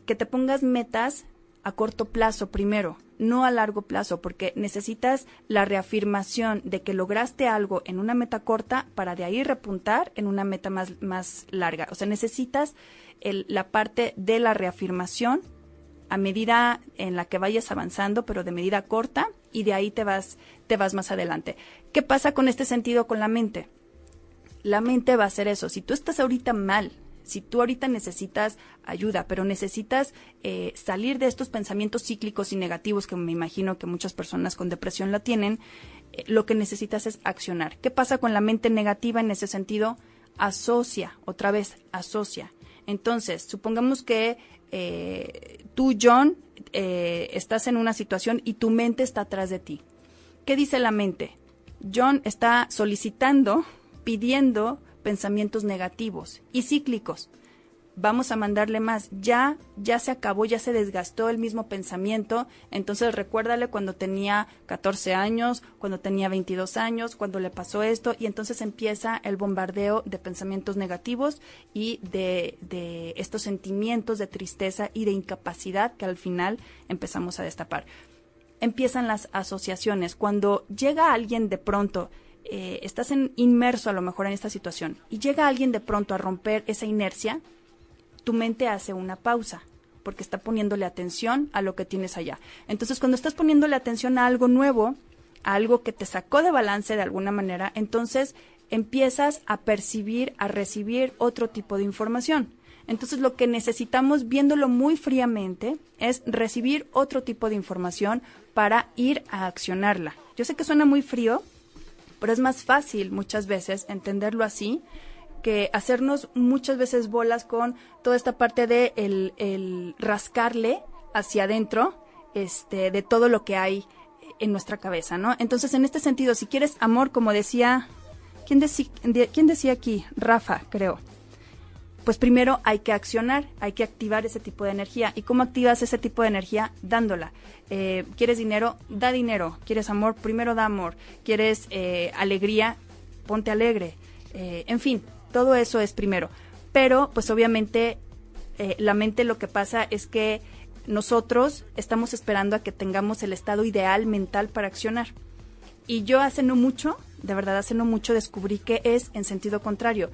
que te pongas metas a corto plazo primero, no a largo plazo, porque necesitas la reafirmación de que lograste algo en una meta corta para de ahí repuntar en una meta más, más larga. O sea, necesitas la parte de la reafirmación a medida en la que vayas avanzando, pero de medida corta, y de ahí te vas, te vas más adelante. ¿Qué pasa con este sentido con la mente? La mente va a hacer eso. Si tú estás ahorita mal, si tú ahorita necesitas ayuda, pero necesitas eh, salir de estos pensamientos cíclicos y negativos que me imagino que muchas personas con depresión la tienen, eh, lo que necesitas es accionar. ¿Qué pasa con la mente negativa en ese sentido? Asocia, otra vez, asocia. Entonces, supongamos que eh, tú, John, estás en una situación y tu mente está atrás de ti. ¿Qué dice la mente? John está solicitando pidiendo pensamientos negativos y cíclicos. Vamos a mandarle más. Ya, ya se acabó, ya se desgastó el mismo pensamiento. Entonces recuérdale cuando tenía 14 años, cuando tenía 22 años, cuando le pasó esto. Y entonces empieza el bombardeo de pensamientos negativos y de, de estos sentimientos de tristeza y de incapacidad que al final empezamos a destapar. Empiezan las asociaciones. Cuando llega alguien de pronto eh, estás en, inmerso a lo mejor en esta situación y llega alguien de pronto a romper esa inercia, tu mente hace una pausa porque está poniéndole atención a lo que tienes allá. Entonces, cuando estás poniéndole atención a algo nuevo, a algo que te sacó de balance de alguna manera, entonces empiezas a percibir, a recibir otro tipo de información. Entonces, lo que necesitamos, viéndolo muy fríamente, es recibir otro tipo de información para ir a accionarla. Yo sé que suena muy frío, pero es más fácil muchas veces entenderlo así que hacernos muchas veces bolas con toda esta parte de el, rascarle hacia adentro este, de todo lo que hay en nuestra cabeza, ¿no? Entonces, en este sentido, si quieres amor, como decía, ¿quién, ¿quién decía aquí? Rafa, creo pues primero hay que accionar, hay que activar ese tipo de energía. ¿Y cómo activas ese tipo de energía? Dándola. Eh, ¿Quieres dinero? Da dinero. ¿Quieres amor? Primero da amor. ¿Quieres eh, alegría? Ponte alegre. Eh, en fin, todo eso es primero. Pero, pues obviamente, la mente lo que pasa es que nosotros estamos esperando a que tengamos el estado ideal mental para accionar. Y yo hace no mucho, de verdad hace no mucho, descubrí que es en sentido contrario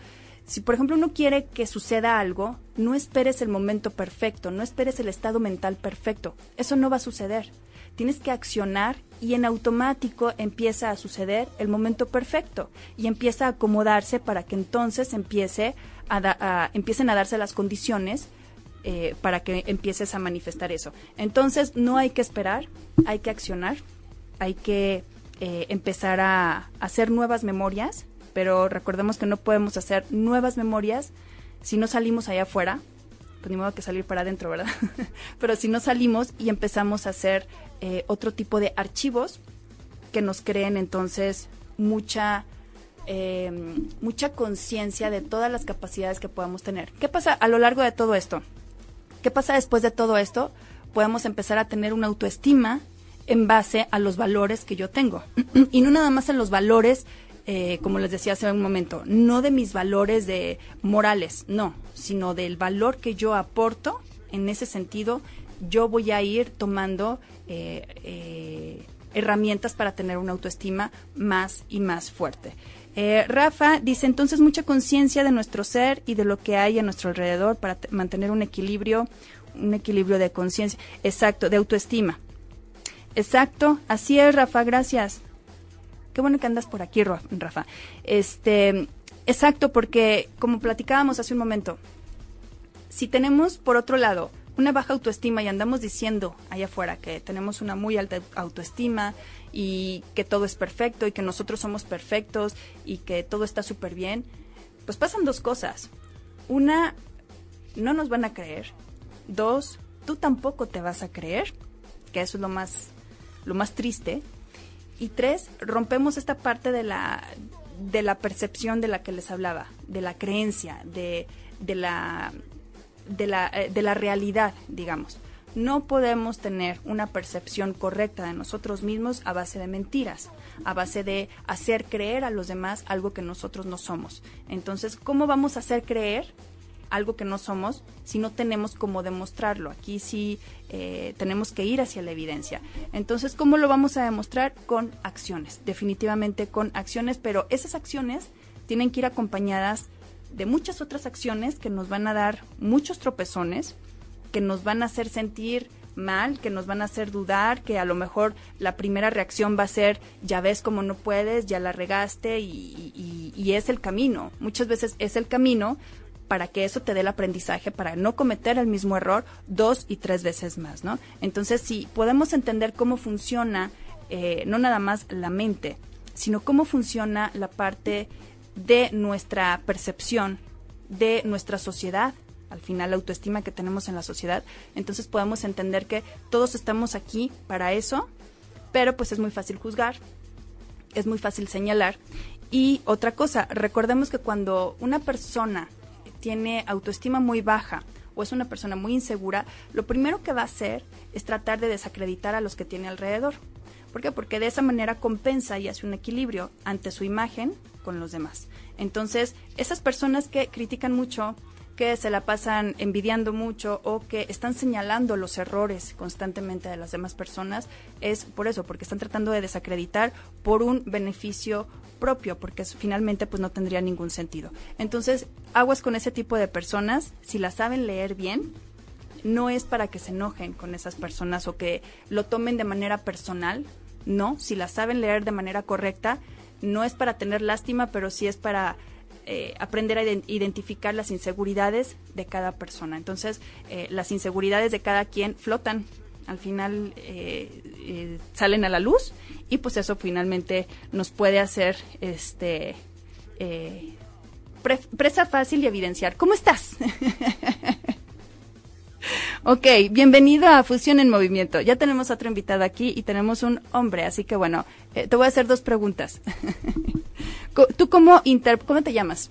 si, por ejemplo, uno quiere que suceda algo, no esperes el momento perfecto, no esperes el estado mental perfecto. Eso no va a suceder. Tienes que accionar y en automático empieza a suceder el momento perfecto y empieza a acomodarse para que entonces empiece a, empiecen a darse las condiciones eh, para que empieces a manifestar eso. Entonces no hay que esperar, hay que accionar, hay que eh, empezar a hacer nuevas memorias pero recordemos que no podemos hacer nuevas memorias si no salimos allá afuera, pues ni modo que salir para adentro, ¿verdad? pero si no salimos y empezamos a hacer eh, otro tipo de archivos que nos creen entonces mucha em, mucha conciencia de todas las capacidades que podamos tener. ¿Qué pasa a lo largo de todo esto? ¿Qué pasa después de todo esto? Podemos empezar a tener una autoestima en base a los valores que yo tengo. y no nada más en los valores eh, como les decía hace un momento, no de mis valores de morales, no, sino del valor que yo aporto. En ese sentido, yo voy a ir tomando eh, eh, herramientas para tener una autoestima más y más fuerte. Rafa dice entonces mucha conciencia de nuestro ser y de lo que hay a nuestro alrededor para mantener un equilibrio, un equilibrio de conciencia, exacto, de autoestima. Exacto, así es, Rafa, gracias. Qué bueno que andas por aquí, Rafa. Este, exacto, porque como platicábamos hace un momento, si tenemos, por otro lado, una baja autoestima y andamos diciendo allá afuera que tenemos una muy alta autoestima y que todo es perfecto y que nosotros somos perfectos y que todo está súper bien, pues pasan dos cosas. Una, no nos van a creer. Dos, tú tampoco te vas a creer, que eso es lo más, lo más triste. Y tres, rompemos esta parte de la, de la percepción de la que les hablaba, de la creencia, de, de, la, de, la, eh, de la realidad, digamos. No podemos tener una percepción correcta de nosotros mismos a base de mentiras, a base de hacer creer a los demás algo que nosotros no somos. Entonces, ¿cómo vamos a hacer creer algo que no somos si no tenemos cómo demostrarlo. Aquí sí eh, tenemos que ir hacia la evidencia. Entonces, ¿cómo lo vamos a demostrar? Con acciones, definitivamente con acciones, pero esas acciones tienen que ir acompañadas de muchas otras acciones que nos van a dar muchos tropezones, que nos van a hacer sentir mal, que nos van a hacer dudar, que a lo mejor la primera reacción va a ser, ya ves cómo no puedes, ya la regaste y, es el camino. Muchas veces es el camino para que eso te dé el aprendizaje, para no cometer el mismo error dos y tres veces más, ¿no? Entonces, si podemos entender cómo funciona, eh, no nada más la mente, sino cómo funciona la parte de nuestra percepción, de nuestra sociedad, al final la autoestima que tenemos en la sociedad, entonces podemos entender que todos estamos aquí para eso, pero pues es muy fácil juzgar, es muy fácil señalar. Y otra cosa, recordemos que cuando una persona tiene autoestima muy baja o es una persona muy insegura, lo primero que va a hacer es tratar de desacreditar a los que tiene alrededor. ¿Por qué? Porque de esa manera compensa y hace un equilibrio ante su imagen con los demás. Entonces, esas personas que critican mucho, que se la pasan envidiando mucho o que están señalando los errores constantemente de las demás personas, es por eso, porque están tratando de desacreditar por un beneficio propio, porque finalmente pues no tendría ningún sentido. Entonces, aguas con ese tipo de personas, si las saben leer bien, no es para que se enojen con esas personas o que lo tomen de manera personal, no, si las saben leer de manera correcta, no es para tener lástima, pero sí es para eh, aprender a identificar las inseguridades de cada persona. Entonces, eh, las inseguridades de cada quien flotan, al final eh, salen a la luz y pues eso finalmente nos puede hacer este presa fácil y evidenciar. ¿Cómo estás? Ok, bienvenido a Fusión en Movimiento. Ya tenemos otro invitado aquí y tenemos un hombre, así que bueno, te voy a hacer dos preguntas. ¿Tú cómo, inter cómo te llamas?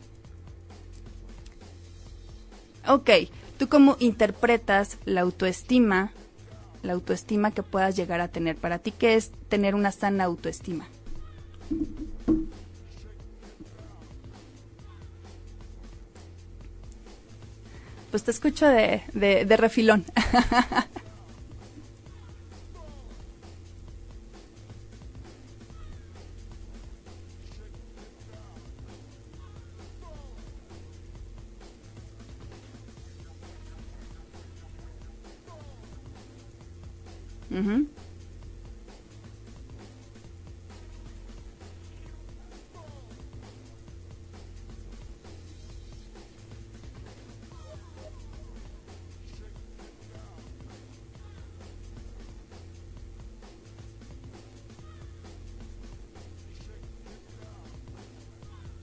Ok, ¿tú cómo interpretas la autoestima, la autoestima que puedas llegar a tener? Para ti, ¿qué es tener una sana autoestima? Pues te escucho de, de, de refilón.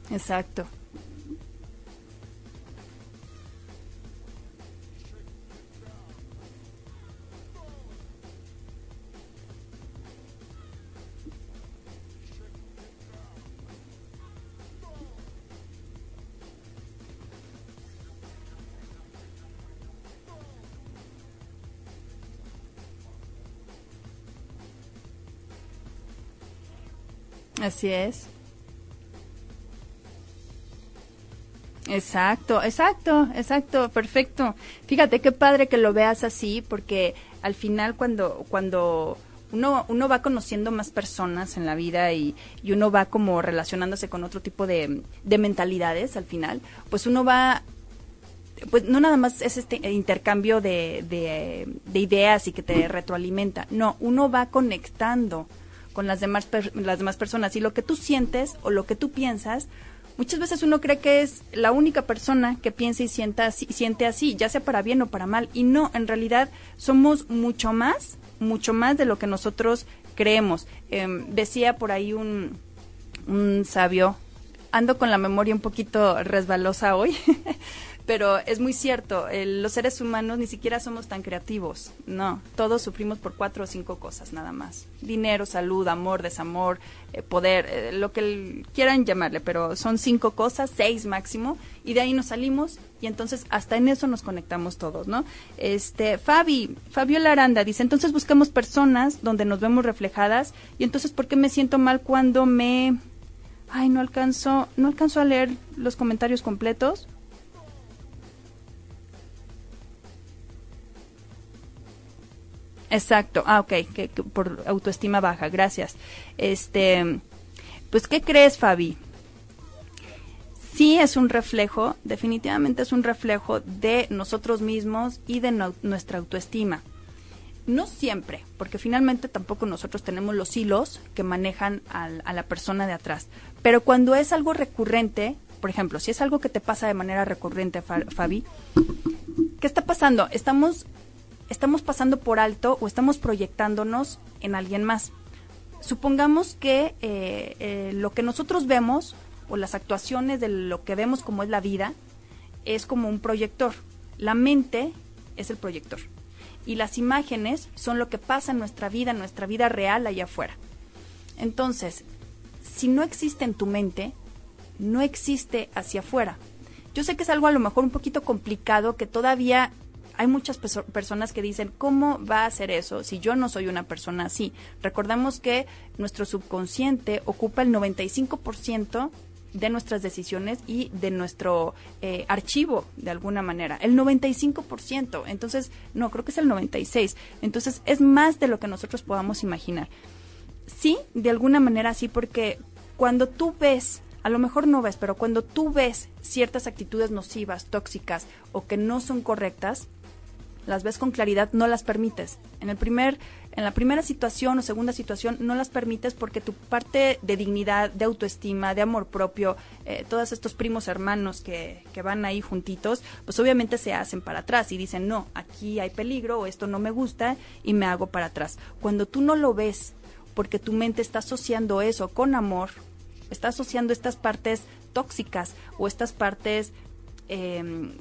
Exacto. Así es. Exacto, exacto, exacto, perfecto. Fíjate qué padre que lo veas así, porque al final cuando, cuando uno, uno va conociendo más personas en la vida y, y uno va como relacionándose con otro tipo de, de mentalidades al final, pues uno va pues no nada más es este intercambio de, de, de, ideas y que te retroalimenta, no, uno va conectando con las demás, las demás personas. Y lo que tú sientes o lo que tú piensas, muchas veces uno cree que es la única persona que piensa y sienta así, siente así, ya sea para bien o para mal, y no, en realidad somos mucho más, mucho más de lo que nosotros creemos. Em, decía por ahí un, un sabio ando con la memoria un poquito resbalosa hoy, pero es muy cierto, los seres humanos ni siquiera somos tan creativos, no, todos sufrimos por cuatro o cinco cosas nada más. Dinero, salud, amor, desamor, eh, poder, eh, lo que quieran llamarle, pero son cinco cosas, seis máximo, y de ahí nos salimos y entonces hasta en eso nos conectamos todos, ¿no? Este, Fabi, Fabio Laranda dice, entonces buscamos personas donde nos vemos reflejadas y entonces ¿por qué me siento mal cuando me... Ay, no alcanzo, no alcanzo a leer los comentarios completos. Exacto. Ah, ok, que, por autoestima baja, gracias. Este, pues, ¿qué crees, Fabi? Sí es un reflejo, definitivamente es un reflejo de nosotros mismos y de nuestra autoestima. No siempre, porque finalmente tampoco nosotros tenemos los hilos que manejan a la persona de atrás. Pero cuando es algo recurrente, por ejemplo, si es algo que te pasa de manera recurrente, Fabi, ¿qué está pasando? Estamos estamos pasando por alto o estamos proyectándonos en alguien más. Supongamos que eh, eh, lo que nosotros vemos o las actuaciones de lo que vemos como es la vida es como un proyector. La mente es el proyector. Y las imágenes son lo que pasa en nuestra vida, en nuestra vida real allá afuera. Entonces, si no existe en tu mente, no existe hacia afuera. Yo sé que es algo a lo mejor un poquito complicado, que todavía hay muchas personas que dicen, ¿cómo va a ser eso si yo no soy una persona así? Recordemos que nuestro subconsciente ocupa el 95% de nuestras decisiones y de nuestro eh, archivo de alguna manera. El 95%. Entonces, no, creo que es el 96%. Entonces, es más de lo que nosotros podamos imaginar. Sí, de alguna manera sí, porque cuando tú ves a lo mejor no ves, pero cuando tú ves ciertas actitudes nocivas, tóxicas o que no son correctas, las ves con claridad, no las permites. En el primer, en la primera situación o segunda situación no las permites porque tu parte de dignidad, de autoestima, de amor propio, eh, todos estos primos hermanos que, que van ahí juntitos, pues obviamente se hacen para atrás y dicen, no, aquí hay peligro o esto no me gusta y me hago para atrás. Cuando tú no lo ves porque tu mente está asociando eso con amor, está asociando estas partes tóxicas o estas partes em,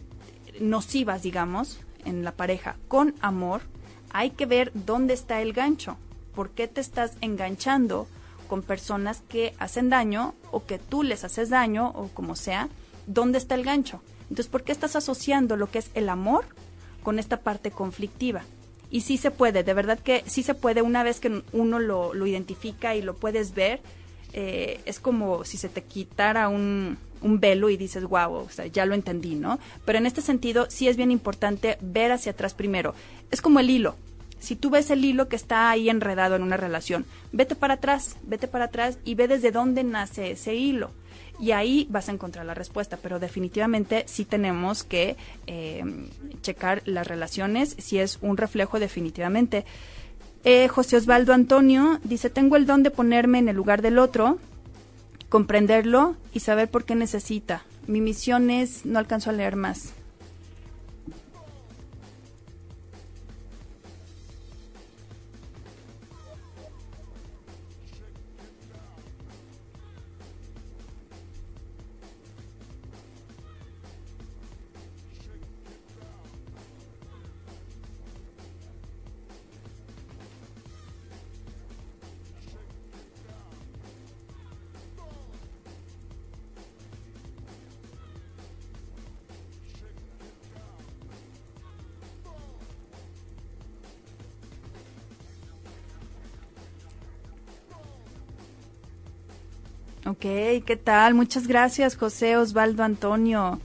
nocivas, digamos, en la pareja con amor, hay que ver dónde está el gancho. ¿Por qué te estás enganchando con personas que hacen daño o que tú les haces daño o como sea? ¿Dónde está el gancho? Entonces, ¿por qué estás asociando lo que es el amor con esta parte conflictiva? Y sí se puede, de verdad que sí se puede, una vez que uno lo, lo identifica y lo puedes ver, eh, es como si se te quitara un, un velo y dices, wow, o sea, ya lo entendí, ¿no? Pero en este sentido sí es bien importante ver hacia atrás primero. Es como el hilo. Si tú ves el hilo que está ahí enredado en una relación, vete para atrás, vete para atrás y ve desde dónde nace ese hilo. Y ahí vas a encontrar la respuesta, pero definitivamente sí tenemos que eh, checar las relaciones, si es un reflejo definitivamente. Eh, José Osvaldo Antonio dice, tengo el don de ponerme en el lugar del otro, comprenderlo y saber por qué necesita. Mi misión es, no alcanzo a leer más. Ok, ¿qué tal? Muchas gracias, José Osvaldo Antonio.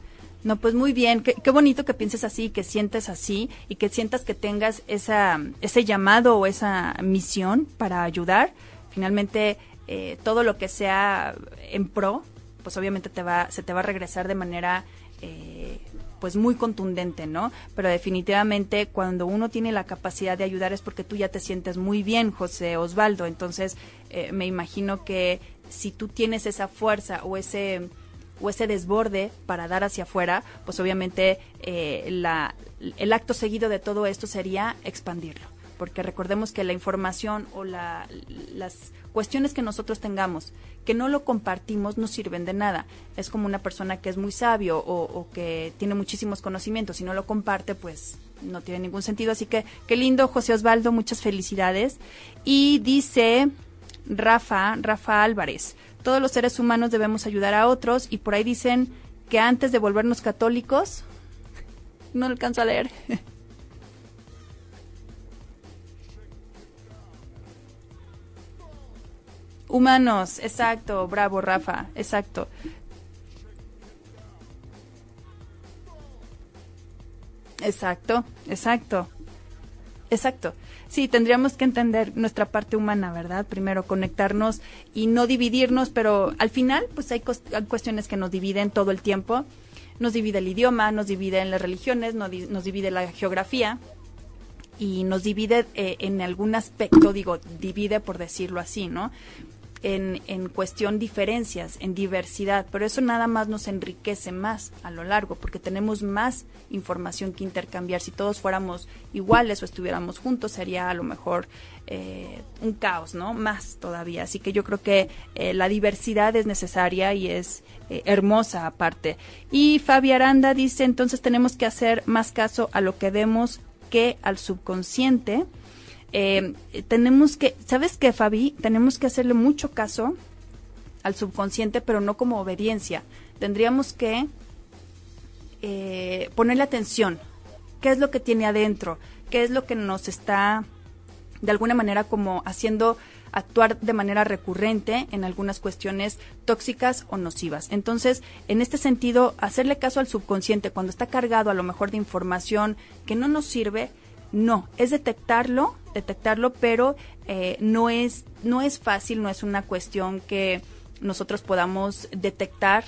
No, pues muy bien, qué, bonito que pienses así, que sientes así y que sientas que tengas esa, ese llamado o esa misión para ayudar. Finalmente, eh, todo lo que sea en pro, pues obviamente te va, se te va a regresar de manera eh, pues muy contundente, ¿no? Pero definitivamente cuando uno tiene la capacidad de ayudar es porque tú ya te sientes muy bien, José Osvaldo. Entonces, eh, me imagino que si tú tienes esa fuerza o ese o ese desborde para dar hacia afuera, pues obviamente eh, el acto seguido de todo esto sería expandirlo. porque recordemos que la información o la, las cuestiones que nosotros tengamos que no lo compartimos no sirven de nada. Es como una persona que es muy sabio o, o que tiene muchísimos conocimientos, si no lo comparte, pues no tiene ningún sentido. Así que qué lindo, José Osvaldo, muchas felicidades. Y dice Rafa, Rafa Álvarez, todos los seres humanos debemos ayudar a otros y por ahí dicen que antes de volvernos católicos, no alcanzo a leer. Humanos, exacto, bravo Rafa, exacto. Exacto, exacto. Exacto. Sí, tendríamos que entender nuestra parte humana, ¿verdad? Primero conectarnos y no dividirnos, pero al final, pues hay, cuestiones que nos dividen todo el tiempo. Nos divide el idioma, nos divide en las religiones, nos, nos divide la geografía y nos divide eh, en algún aspecto, digo, divide por decirlo así, ¿no? En, en cuestión diferencias, en diversidad, pero eso nada más nos enriquece más a lo largo, porque tenemos más información que intercambiar. Si todos fuéramos iguales o estuviéramos juntos, sería a lo mejor eh, un caos, ¿no? Más todavía. Así que yo creo que eh, la diversidad es necesaria y es eh, hermosa aparte. Y Fabi Aranda dice, entonces tenemos que hacer más caso a lo que vemos que al subconsciente eh, tenemos que, ¿sabes qué, Fabi? Tenemos que hacerle mucho caso al subconsciente, pero no como obediencia. Tendríamos que eh, ponerle atención. ¿Qué es lo que tiene adentro? ¿Qué es lo que nos está, de alguna manera, como haciendo actuar de manera recurrente en algunas cuestiones tóxicas o nocivas. Entonces, en este sentido, hacerle caso al subconsciente cuando está cargado a lo mejor de información que no nos sirve, no, es detectarlo, detectarlo, pero eh, no, es, no es fácil, no es una cuestión que nosotros podamos detectar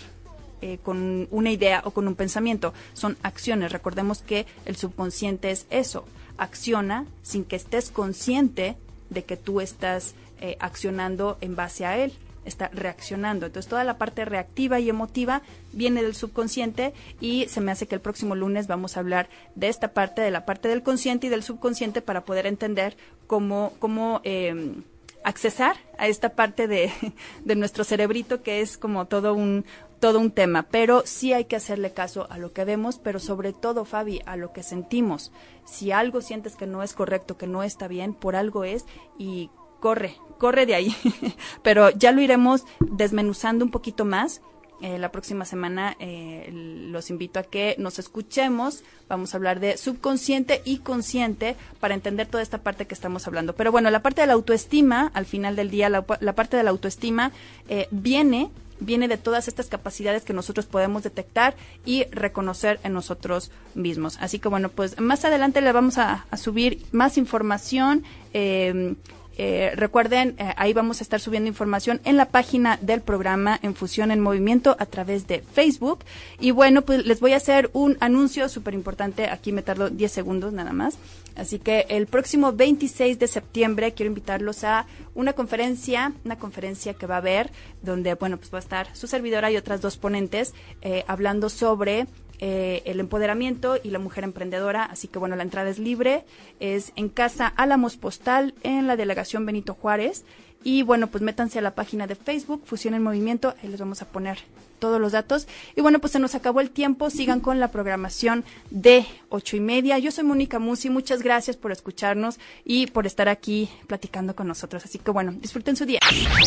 eh, con una idea o con un pensamiento. Son acciones. Recordemos que el subconsciente es eso. Acciona sin que estés consciente de que tú estás eh, accionando en base a él está reaccionando. Entonces toda la parte reactiva y emotiva viene del subconsciente y se me hace que el próximo lunes vamos a hablar de esta parte, de la parte del consciente y del subconsciente para poder entender cómo, cómo eh, accesar a esta parte de, de nuestro cerebrito que es como todo un todo un tema, pero sí hay que hacerle caso a lo que vemos, pero sobre todo, Fabi, a lo que sentimos. Si algo sientes que no es correcto, que no está bien, por algo es y corre, corre de ahí. Pero ya lo iremos desmenuzando un poquito más. Eh, la próxima semana eh, los invito a que nos escuchemos. Vamos a hablar de subconsciente y consciente para entender toda esta parte que estamos hablando. Pero bueno, la parte de la autoestima, al final del día, la, parte de la autoestima eh, viene viene de todas estas capacidades que nosotros podemos detectar y reconocer en nosotros mismos. Así que bueno, pues más adelante le vamos a, subir más información. Eh, eh, recuerden, eh, ahí vamos a estar subiendo información en la página del programa En Fusión en Movimiento a través de Facebook. Y bueno, pues les voy a hacer un anuncio súper importante. Aquí me tardo 10 segundos nada más. Así que el próximo 26 de septiembre quiero invitarlos a una conferencia, una conferencia que va a haber, donde, bueno, pues va a estar su servidora y otras dos ponentes eh, hablando sobre eh, el empoderamiento y la mujer emprendedora. Así que bueno, la entrada es libre, es en Casa Álamos Postal, en la delegación Benito Juárez. Y bueno, pues métanse a la página de Facebook, Fusión en Movimiento, ahí les vamos a poner todos los datos. Y bueno, pues se nos acabó el tiempo. Sigan con la programación de ocho y media. Yo soy Mónica Musi. Muchas gracias por escucharnos y por estar aquí platicando con nosotros. Así que bueno, disfruten su día.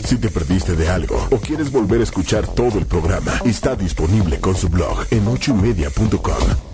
Si te perdiste de algo o quieres volver a escuchar todo el programa, está disponible con su blog en ochoymedia.com